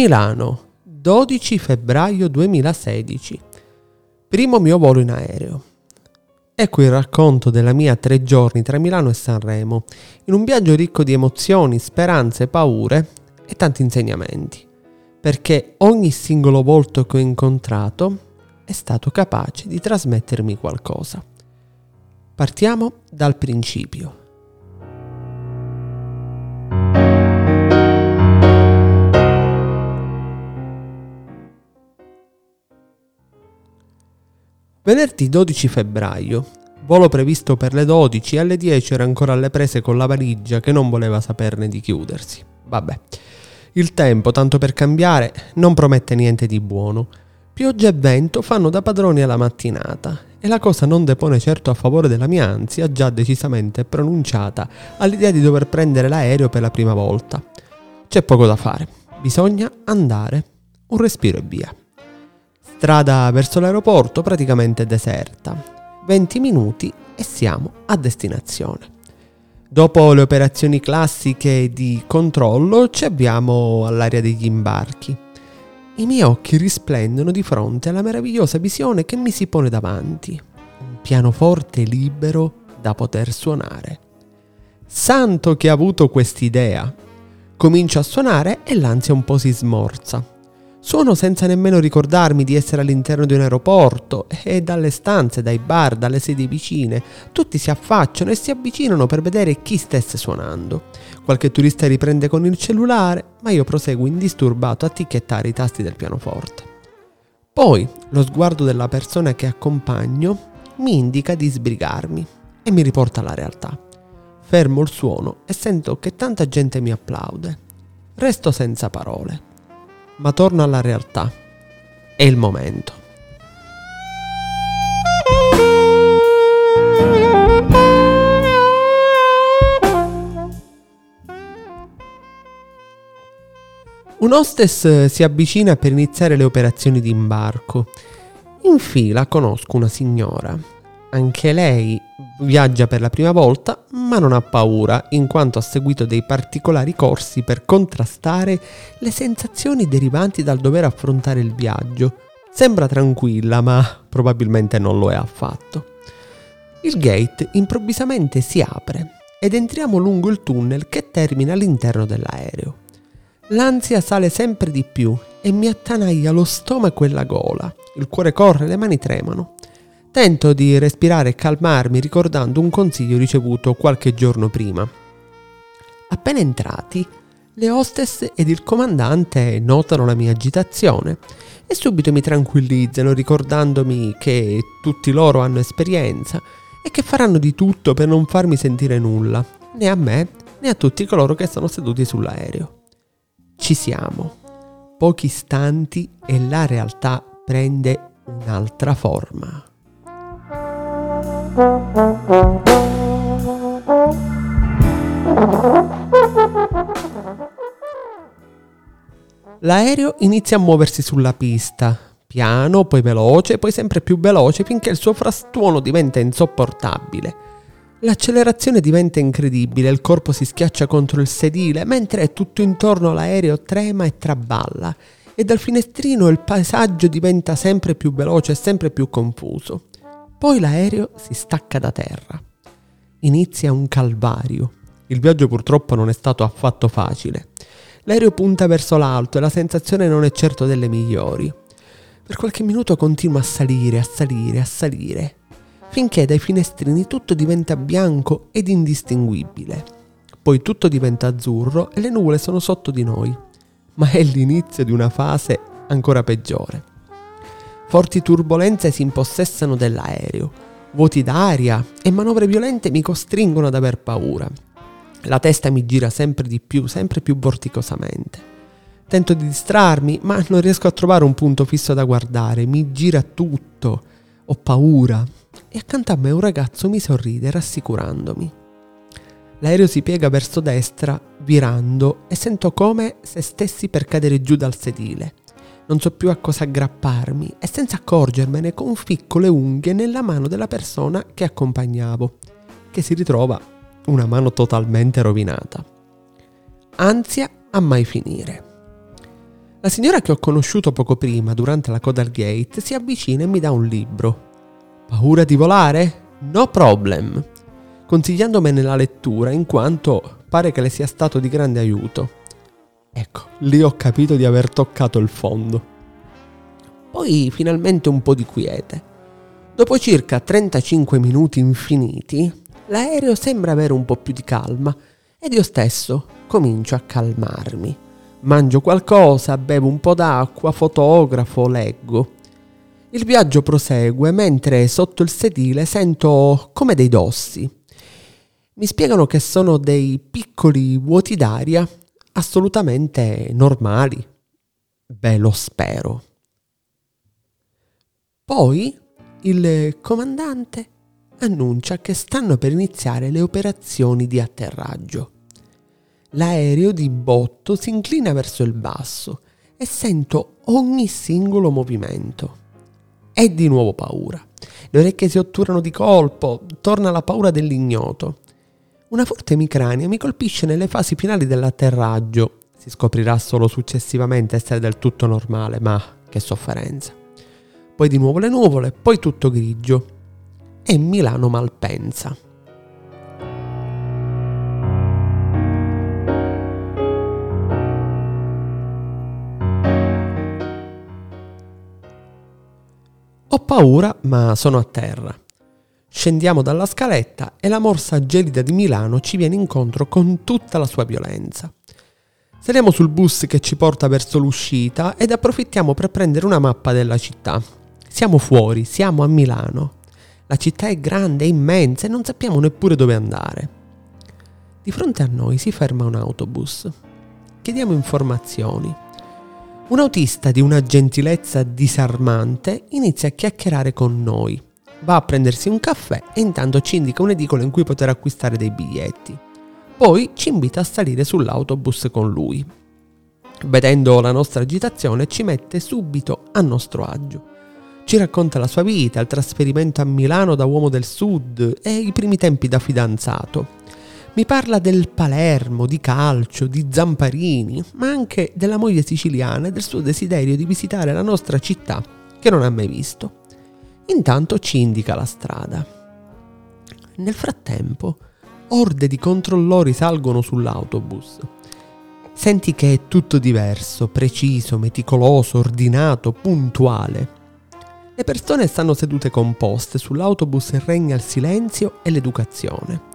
Milano, 12 febbraio 2016. Primo mio volo in aereo. Ecco il racconto della mia tre giorni tra Milano e Sanremo, in un viaggio ricco di emozioni, speranze, paure e tanti insegnamenti, perché ogni singolo volto che ho incontrato è stato capace di trasmettermi qualcosa. Partiamo dal principio. Venerdì 12 febbraio. Volo previsto per le 12 e alle 10 era ancora alle prese con la valigia che non voleva saperne di chiudersi. Vabbè. Il tempo, tanto per cambiare, non promette niente di buono. Pioggia e vento fanno da padroni alla mattinata e la cosa non depone certo a favore della mia ansia già decisamente pronunciata all'idea di dover prendere l'aereo per la prima volta. C'è poco da fare, bisogna andare, un respiro e via. Strada verso l'aeroporto praticamente deserta. 20 minuti e siamo a destinazione. Dopo le operazioni classiche di controllo ci avviamo all'area degli imbarchi. I miei occhi risplendono di fronte alla meravigliosa visione che mi si pone davanti. Un pianoforte libero da poter suonare. Santo che ha avuto quest'idea! Comincio a suonare e l'ansia un po' si smorza. Suono senza nemmeno ricordarmi di essere all'interno di un aeroporto e dalle stanze, dai bar, dalle sedie vicine, tutti si affacciano e si avvicinano per vedere chi stesse suonando. Qualche turista riprende con il cellulare, ma io proseguo indisturbato a ticchettare i tasti del pianoforte. Poi lo sguardo della persona che accompagno mi indica di sbrigarmi e mi riporta alla realtà. Fermo il suono e sento che tanta gente mi applaude. Resto senza parole ma torno alla realtà. È il momento. Un hostess si avvicina per iniziare le operazioni di imbarco. In fila conosco una signora. Anche lei viaggia per la prima volta, ma non ha paura, in quanto ha seguito dei particolari corsi per contrastare le sensazioni derivanti dal dover affrontare il viaggio. Sembra tranquilla, ma probabilmente non lo è affatto. Il gate improvvisamente si apre ed entriamo lungo il tunnel che termina all'interno dell'aereo. L'ansia sale sempre di più e mi attanaglia lo stomaco e la gola. Il cuore corre, le mani tremano. Tento di respirare e calmarmi ricordando un consiglio ricevuto qualche giorno prima. Appena entrati, le hostess ed il comandante notano la mia agitazione e subito mi tranquillizzano ricordandomi che tutti loro hanno esperienza e che faranno di tutto per non farmi sentire nulla, né a me né a tutti coloro che sono seduti sull'aereo. Ci siamo. Pochi istanti e la realtà prende un'altra forma. L'aereo inizia a muoversi sulla pista, piano, poi veloce, poi sempre più veloce finché il suo frastuono diventa insopportabile. L'accelerazione diventa incredibile, il corpo si schiaccia contro il sedile, mentre tutto intorno l'aereo trema e traballa, e dal finestrino il paesaggio diventa sempre più veloce e sempre più confuso. Poi l'aereo si stacca da terra. Inizia un calvario. Il viaggio purtroppo non è stato affatto facile. L'aereo punta verso l'alto e la sensazione non è certo delle migliori. Per qualche minuto continua a salire, a salire, a salire, finché dai finestrini tutto diventa bianco ed indistinguibile. Poi tutto diventa azzurro e le nuvole sono sotto di noi. Ma è l'inizio di una fase ancora peggiore. Forti turbulenze si impossessano dell'aereo. Vuoti d'aria e manovre violente mi costringono ad aver paura. La testa mi gira sempre di più, sempre più vorticosamente. Tento di distrarmi, ma non riesco a trovare un punto fisso da guardare. Mi gira tutto. Ho paura. E accanto a me un ragazzo mi sorride rassicurandomi. L'aereo si piega verso destra, virando, e sento come se stessi per cadere giù dal sedile non so più a cosa aggrapparmi e senza accorgermene conficco le unghie nella mano della persona che accompagnavo, che si ritrova una mano totalmente rovinata. Ansia a mai finire. La signora che ho conosciuto poco prima, durante la coda al gate, si avvicina e mi dà un libro. Paura di volare? No problem. Consigliandomene la lettura in quanto pare che le sia stato di grande aiuto. Ecco, lì ho capito di aver toccato il fondo. Poi finalmente un po' di quiete. Dopo circa 35 minuti infiniti, l'aereo sembra avere un po' più di calma ed io stesso comincio a calmarmi. Mangio qualcosa, bevo un po' d'acqua, fotografo, leggo. Il viaggio prosegue mentre sotto il sedile sento come dei dossi. Mi spiegano che sono dei piccoli vuoti d'aria assolutamente normali. Beh, lo spero. Poi il comandante annuncia che stanno per iniziare le operazioni di atterraggio. L'aereo di botto si inclina verso il basso e sento ogni singolo movimento. E di nuovo paura. Le orecchie si otturano di colpo, torna la paura dell'ignoto. Una forte emicrania mi colpisce nelle fasi finali dell'atterraggio. Si scoprirà solo successivamente essere del tutto normale, ma che sofferenza. Poi di nuovo le nuvole, poi tutto grigio. E Milano Malpensa. Ho paura, ma sono a terra. Scendiamo dalla scaletta e la morsa gelida di Milano ci viene incontro con tutta la sua violenza. Saliamo sul bus che ci porta verso l'uscita ed approfittiamo per prendere una mappa della città. Siamo fuori, siamo a Milano. La città è grande, è immensa e non sappiamo neppure dove andare. Di fronte a noi si ferma un autobus. Chiediamo informazioni. Un autista di una gentilezza disarmante inizia a chiacchierare con noi. Va a prendersi un caffè e intanto ci indica un'edicola in cui poter acquistare dei biglietti. Poi ci invita a salire sull'autobus con lui. Vedendo la nostra agitazione ci mette subito a nostro agio. Ci racconta la sua vita, il trasferimento a Milano da uomo del sud e i primi tempi da fidanzato mi parla del Palermo, di calcio, di Zamparini, ma anche della moglie siciliana e del suo desiderio di visitare la nostra città che non ha mai visto. Intanto ci indica la strada. Nel frattempo, orde di controllori salgono sull'autobus. Senti che è tutto diverso, preciso, meticoloso, ordinato, puntuale. Le persone stanno sedute composte, sull'autobus regna il silenzio e l'educazione.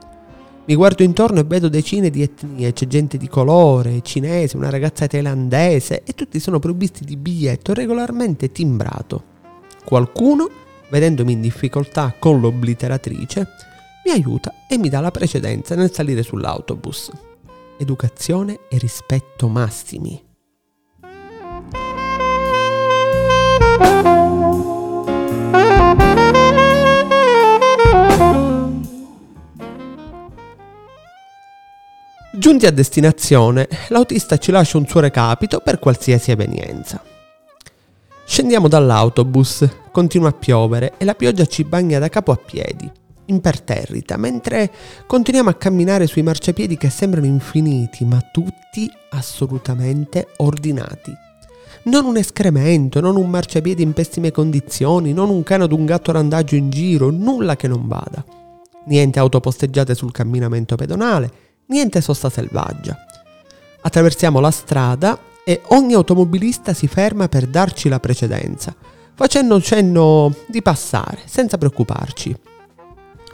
Mi guardo intorno e vedo decine di etnie, c'è gente di colore, cinese, una ragazza thailandese e tutti sono provvisti di biglietto regolarmente timbrato. Qualcuno, vedendomi in difficoltà con l'obliteratrice, mi aiuta e mi dà la precedenza nel salire sull'autobus. Educazione e rispetto massimi. Giunti a destinazione, l'autista ci lascia un suo recapito per qualsiasi evenienza. Scendiamo dall'autobus, continua a piovere e la pioggia ci bagna da capo a piedi, imperterrita, mentre continuiamo a camminare sui marciapiedi che sembrano infiniti, ma tutti assolutamente ordinati. Non un escremento, non un marciapiede in pessime condizioni, non un cane o un gatto randagio in giro, nulla che non vada. Niente auto posteggiate sul camminamento pedonale, niente sosta selvaggia. Attraversiamo la strada e ogni automobilista si ferma per darci la precedenza, facendo cenno di passare, senza preoccuparci.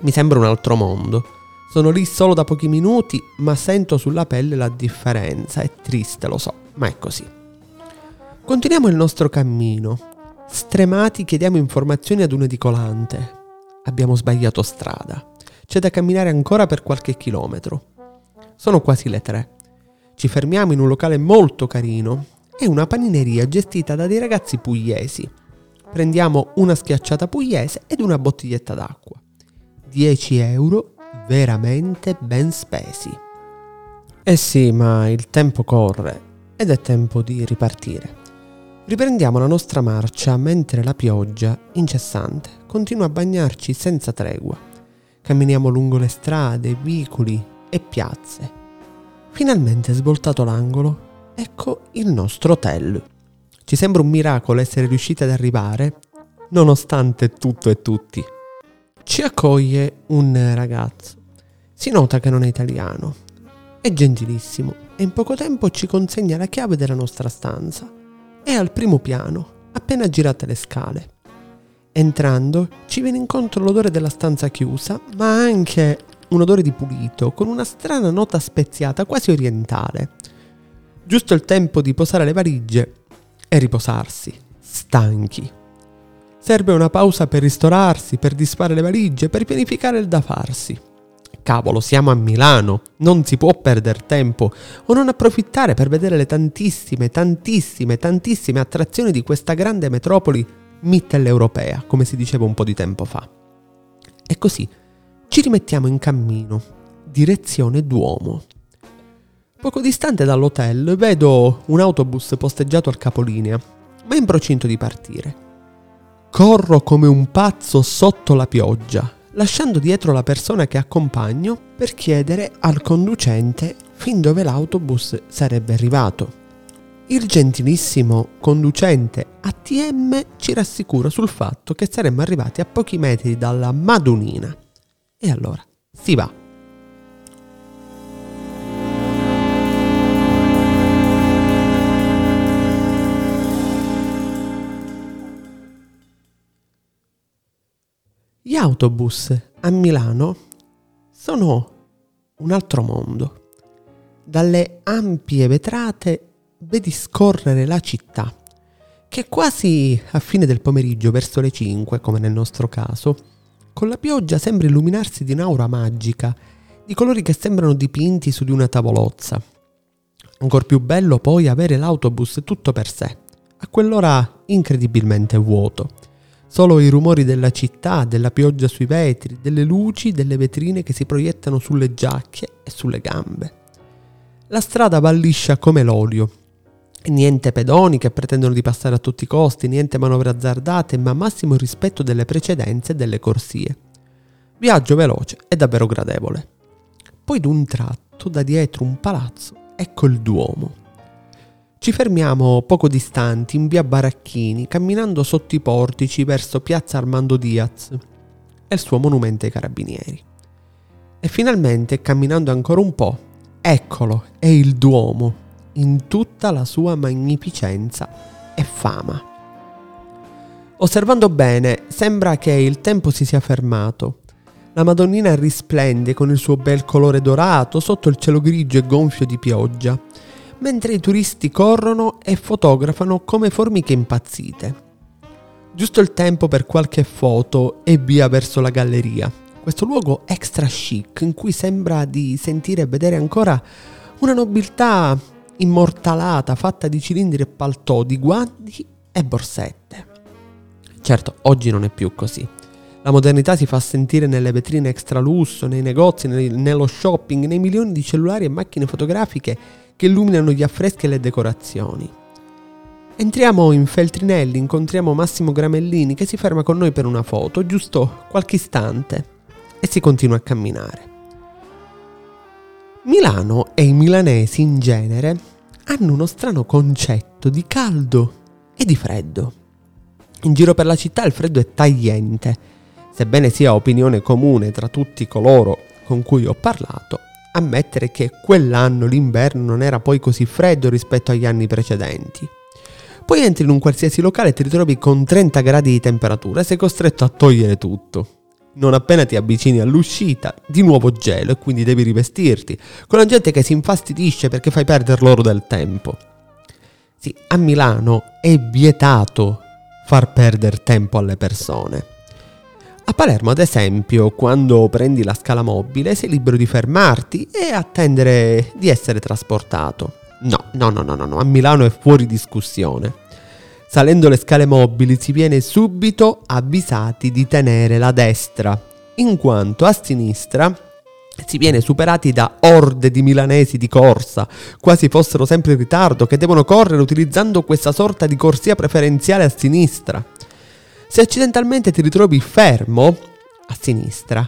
Mi sembra un altro mondo. Sono lì solo da pochi minuti, ma sento sulla pelle la differenza. È triste, lo so, ma è così. Continuiamo il nostro cammino. Stremati chiediamo informazioni ad un edicolante. Abbiamo sbagliato strada. C'è da camminare ancora per qualche chilometro. Sono quasi le tre. Ci fermiamo in un locale molto carino. È una panineria gestita da dei ragazzi pugliesi. Prendiamo una schiacciata pugliese ed una bottiglietta d'acqua. 10 euro veramente ben spesi. Eh sì, ma il tempo corre ed è tempo di ripartire. Riprendiamo la nostra marcia mentre la pioggia, incessante, continua a bagnarci senza tregua. Camminiamo lungo le strade, vicoli, e piazze. Finalmente svoltato l'angolo, ecco il nostro hotel. Ci sembra un miracolo essere riusciti ad arrivare, nonostante tutto e tutti. Ci accoglie un ragazzo. Si nota che non è italiano. È gentilissimo e in poco tempo ci consegna la chiave della nostra stanza. È al primo piano, appena girate le scale. Entrando ci viene incontro l'odore della stanza chiusa, ma anche un odore di pulito, con una strana nota speziata, quasi orientale. Giusto il tempo di posare le valigie e riposarsi, stanchi. Serve una pausa per ristorarsi, per disfare le valigie, per pianificare il da farsi. Cavolo, siamo a Milano, non si può perdere tempo o non approfittare per vedere le tantissime, tantissime, tantissime attrazioni di questa grande metropoli mitteleuropea, come si diceva un po' di tempo fa. E così ci rimettiamo in cammino, direzione Duomo. Poco distante dall'hotel vedo un autobus posteggiato al capolinea, ma in procinto di partire. Corro come un pazzo sotto la pioggia, lasciando dietro la persona che accompagno per chiedere al conducente fin dove l'autobus sarebbe arrivato. Il gentilissimo conducente ATM ci rassicura sul fatto che saremmo arrivati a pochi metri dalla Madunina. E allora si va. Gli autobus a Milano sono un altro mondo. Dalle ampie vetrate vedi scorrere la città, che quasi a fine del pomeriggio, verso le 5, come nel nostro caso, con la pioggia sembra illuminarsi di un'aura magica, di colori che sembrano dipinti su di una tavolozza. Ancor più bello poi avere l'autobus tutto per sé, a quell'ora incredibilmente vuoto Solo i rumori della città, della pioggia sui vetri, delle luci, delle vetrine che si proiettano sulle giacche e sulle gambe. La strada va liscia come l'olio. Niente pedoni che pretendono di passare a tutti i costi, niente manovre azzardate, ma massimo rispetto delle precedenze e delle corsie. Viaggio veloce e davvero gradevole. Poi d'un tratto, da dietro un palazzo, ecco il Duomo. Ci fermiamo poco distanti in via Baracchini, camminando sotto i portici verso piazza Armando Diaz e il suo monumento ai carabinieri. E finalmente, camminando ancora un po', eccolo, è il Duomo, in tutta la sua magnificenza e fama. Osservando bene, sembra che il tempo si sia fermato. La Madonnina risplende con il suo bel colore dorato sotto il cielo grigio e gonfio di pioggia mentre i turisti corrono e fotografano come formiche impazzite. Giusto il tempo per qualche foto e via verso la galleria. Questo luogo extra chic in cui sembra di sentire e vedere ancora una nobiltà immortalata fatta di cilindri e paltò, di guanti e borsette. Certo, oggi non è più così. La modernità si fa sentire nelle vetrine extra lusso, nei negozi, nello shopping, nei milioni di cellulari e macchine fotografiche che illuminano gli affreschi e le decorazioni. Entriamo in Feltrinelli, incontriamo Massimo Gramellini che si ferma con noi per una foto, giusto qualche istante, e si continua a camminare. Milano e i milanesi in genere hanno uno strano concetto di caldo e di freddo. In giro per la città il freddo è tagliente, sebbene sia opinione comune tra tutti coloro con cui ho parlato, ammettere che quell'anno l'inverno non era poi così freddo rispetto agli anni precedenti. Poi entri in un qualsiasi locale e ti ritrovi con 30 gradi di temperatura e sei costretto a togliere tutto. Non appena ti avvicini all'uscita, di nuovo gelo e quindi devi rivestirti, con la gente che si infastidisce perché fai perdere loro del tempo. Sì, a Milano è vietato far perdere tempo alle persone. A Palermo, ad esempio, quando prendi la scala mobile, sei libero di fermarti e attendere di essere trasportato. No, no, no, no, no, a Milano è fuori discussione. Salendo le scale mobili si viene subito avvisati di tenere la destra, in quanto a sinistra si viene superati da orde di milanesi di corsa, quasi fossero sempre in ritardo, che devono correre utilizzando questa sorta di corsia preferenziale a sinistra. Se accidentalmente ti ritrovi fermo, a sinistra,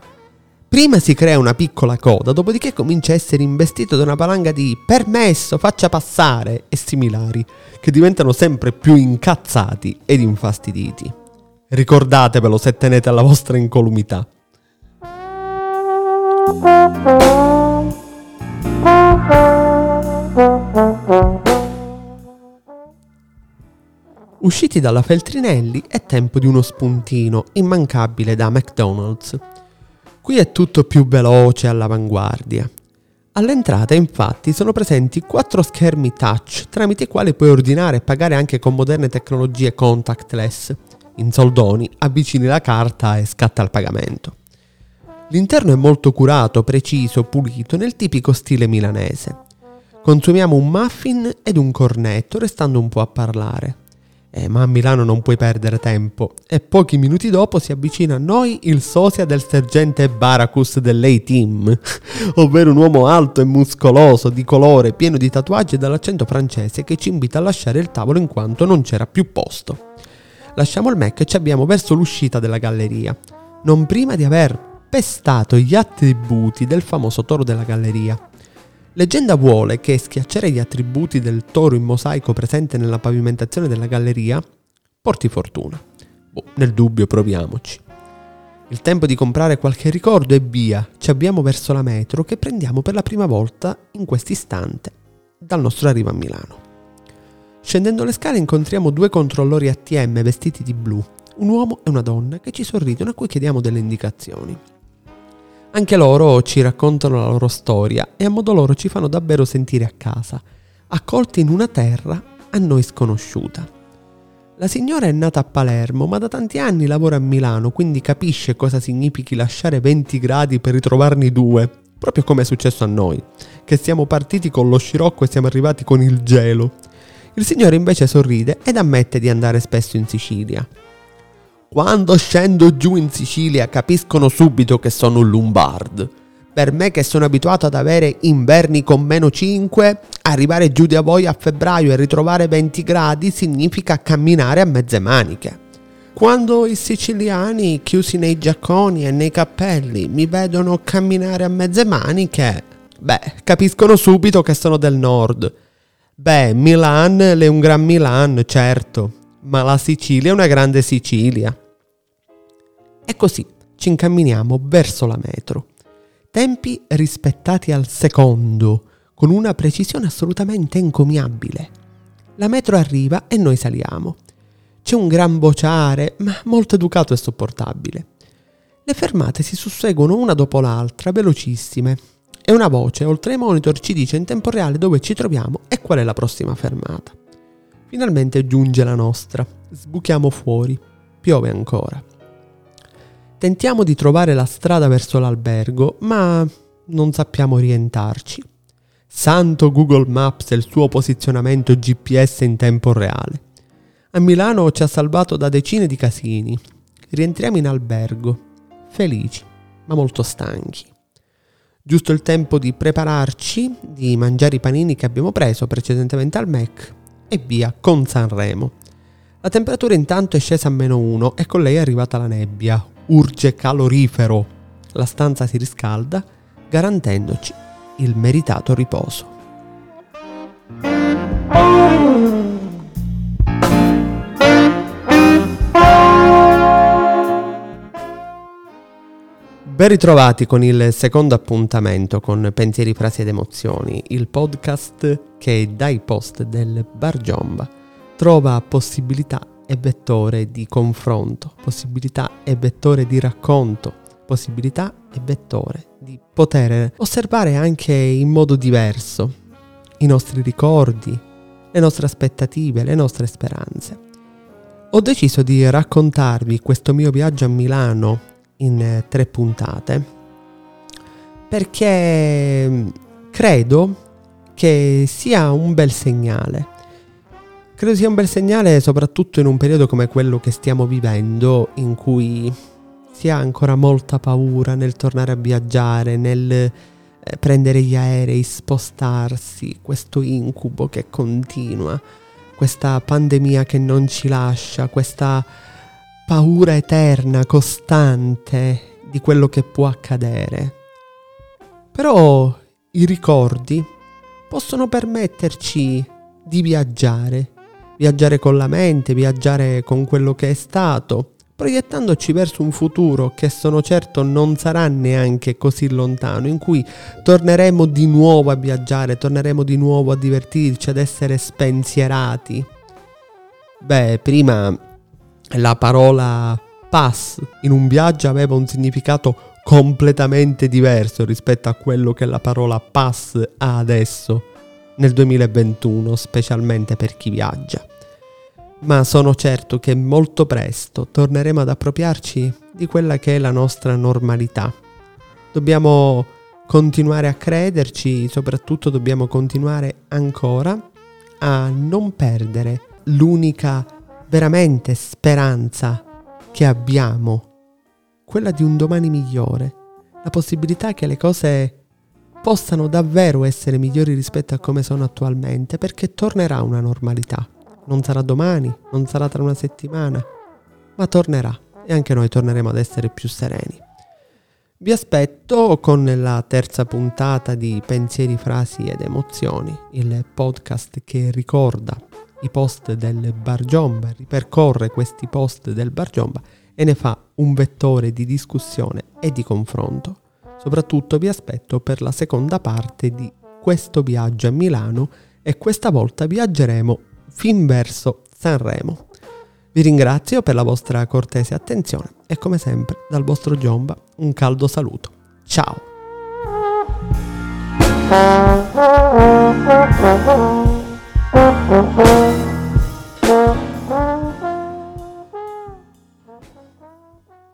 Prima si crea una piccola coda, dopodiché comincia a essere investito da una palanca di permesso, faccia passare e similari, che diventano sempre più incazzati ed infastiditi. Ricordatevelo se tenete alla vostra incolumità. Usciti dalla Feltrinelli è tempo di uno spuntino immancabile da McDonald's. Qui è tutto più veloce e all'avanguardia. All'entrata infatti sono presenti quattro schermi touch tramite i quali puoi ordinare e pagare anche con moderne tecnologie contactless. In soldoni avvicini la carta e scatta il pagamento. L'interno è molto curato, preciso, pulito nel tipico stile milanese. Consumiamo un muffin ed un cornetto restando un po' a parlare. Eh, ma a Milano non puoi perdere tempo. E pochi minuti dopo si avvicina a noi il sosia del sergente Baracus dell'A-Team, ovvero un uomo alto e muscoloso, di colore, pieno di tatuaggi e dall'accento francese che ci invita a lasciare il tavolo in quanto non c'era più posto. Lasciamo il Mac e ci abbiamo verso l'uscita della galleria, non prima di aver pestato gli attributi del famoso toro della galleria Leggenda vuole che schiacciare gli attributi del toro in mosaico presente nella pavimentazione della galleria porti fortuna. Boh, nel dubbio proviamoci. Il tempo di comprare qualche ricordo e via, ci abbiamo verso la metro che prendiamo per la prima volta in quest'istante dal nostro arrivo a Milano. Scendendo le scale incontriamo due controllori ATM vestiti di blu, un uomo e una donna che ci sorridono a cui chiediamo delle indicazioni. Anche loro ci raccontano la loro storia e a modo loro ci fanno davvero sentire a casa, accolti in una terra a noi sconosciuta. La signora è nata a Palermo, ma da tanti anni lavora a Milano, quindi capisce cosa significhi lasciare 20 gradi per ritrovarne due, proprio come è successo a noi, che siamo partiti con lo scirocco e siamo arrivati con il gelo. Il signore invece sorride ed ammette di andare spesso in Sicilia. Quando scendo giù in Sicilia capiscono subito che sono un Lombard. Per me che sono abituato ad avere inverni con meno 5, arrivare giù da voi a febbraio e ritrovare 20 gradi significa camminare a mezze maniche. Quando i siciliani, chiusi nei giacconi e nei cappelli, mi vedono camminare a mezze maniche, beh, capiscono subito che sono del nord. Beh, Milan è un gran Milan, certo, ma la Sicilia è una grande Sicilia. E così ci incamminiamo verso la metro. Tempi rispettati al secondo, con una precisione assolutamente encomiabile. La metro arriva e noi saliamo. C'è un gran bociare, ma molto educato e sopportabile. Le fermate si susseguono una dopo l'altra, velocissime, e una voce oltre ai monitor ci dice in tempo reale dove ci troviamo e qual è la prossima fermata. Finalmente giunge la nostra. Sbuchiamo fuori. Piove ancora. Tentiamo di trovare la strada verso l'albergo, ma non sappiamo orientarci. Santo Google Maps e il suo posizionamento GPS in tempo reale. A Milano ci ha salvato da decine di casini. Rientriamo in albergo, felici, ma molto stanchi. Giusto il tempo di prepararci, di mangiare i panini che abbiamo preso precedentemente al Mac e via con Sanremo. La temperatura intanto è scesa a meno 1 e con lei è arrivata la nebbia, urge calorifero. La stanza si riscalda, garantendoci il meritato riposo. Ben ritrovati con il secondo appuntamento con Pensieri, Frasi ed Emozioni, il podcast che dai post del Bar Giomba trova possibilità e vettore di confronto, possibilità e vettore di racconto, possibilità e vettore di poter osservare anche in modo diverso i nostri ricordi, le nostre aspettative, le nostre speranze. Ho deciso di raccontarvi questo mio viaggio a Milano in tre puntate perché credo che sia un bel segnale Credo sia un bel segnale soprattutto in un periodo come quello che stiamo vivendo, in cui si ha ancora molta paura nel tornare a viaggiare, nel eh, prendere gli aerei, spostarsi, questo incubo che continua, questa pandemia che non ci lascia, questa paura eterna, costante di quello che può accadere. Però i ricordi possono permetterci di viaggiare, viaggiare con la mente, viaggiare con quello che è stato, proiettandoci verso un futuro che sono certo non sarà neanche così lontano, in cui torneremo di nuovo a viaggiare, torneremo di nuovo a divertirci, ad essere spensierati. Beh, prima la parola pass in un viaggio aveva un significato completamente diverso rispetto a quello che la parola pass ha adesso nel 2021, specialmente per chi viaggia ma sono certo che molto presto torneremo ad appropriarci di quella che è la nostra normalità. Dobbiamo continuare a crederci, soprattutto dobbiamo continuare ancora a non perdere l'unica veramente speranza che abbiamo, quella di un domani migliore, la possibilità che le cose possano davvero essere migliori rispetto a come sono attualmente, perché tornerà una normalità. Non sarà domani, non sarà tra una settimana, ma tornerà e anche noi torneremo ad essere più sereni. Vi aspetto con la terza puntata di Pensieri, frasi ed emozioni, il podcast che ricorda i post del Bargiomba, ripercorre questi post del Bargiomba e ne fa un vettore di discussione e di confronto. Soprattutto vi aspetto per la seconda parte di questo viaggio a Milano e questa volta viaggeremo fin verso Sanremo. Vi ringrazio per la vostra cortese attenzione e come sempre dal vostro Giomba un caldo saluto. Ciao!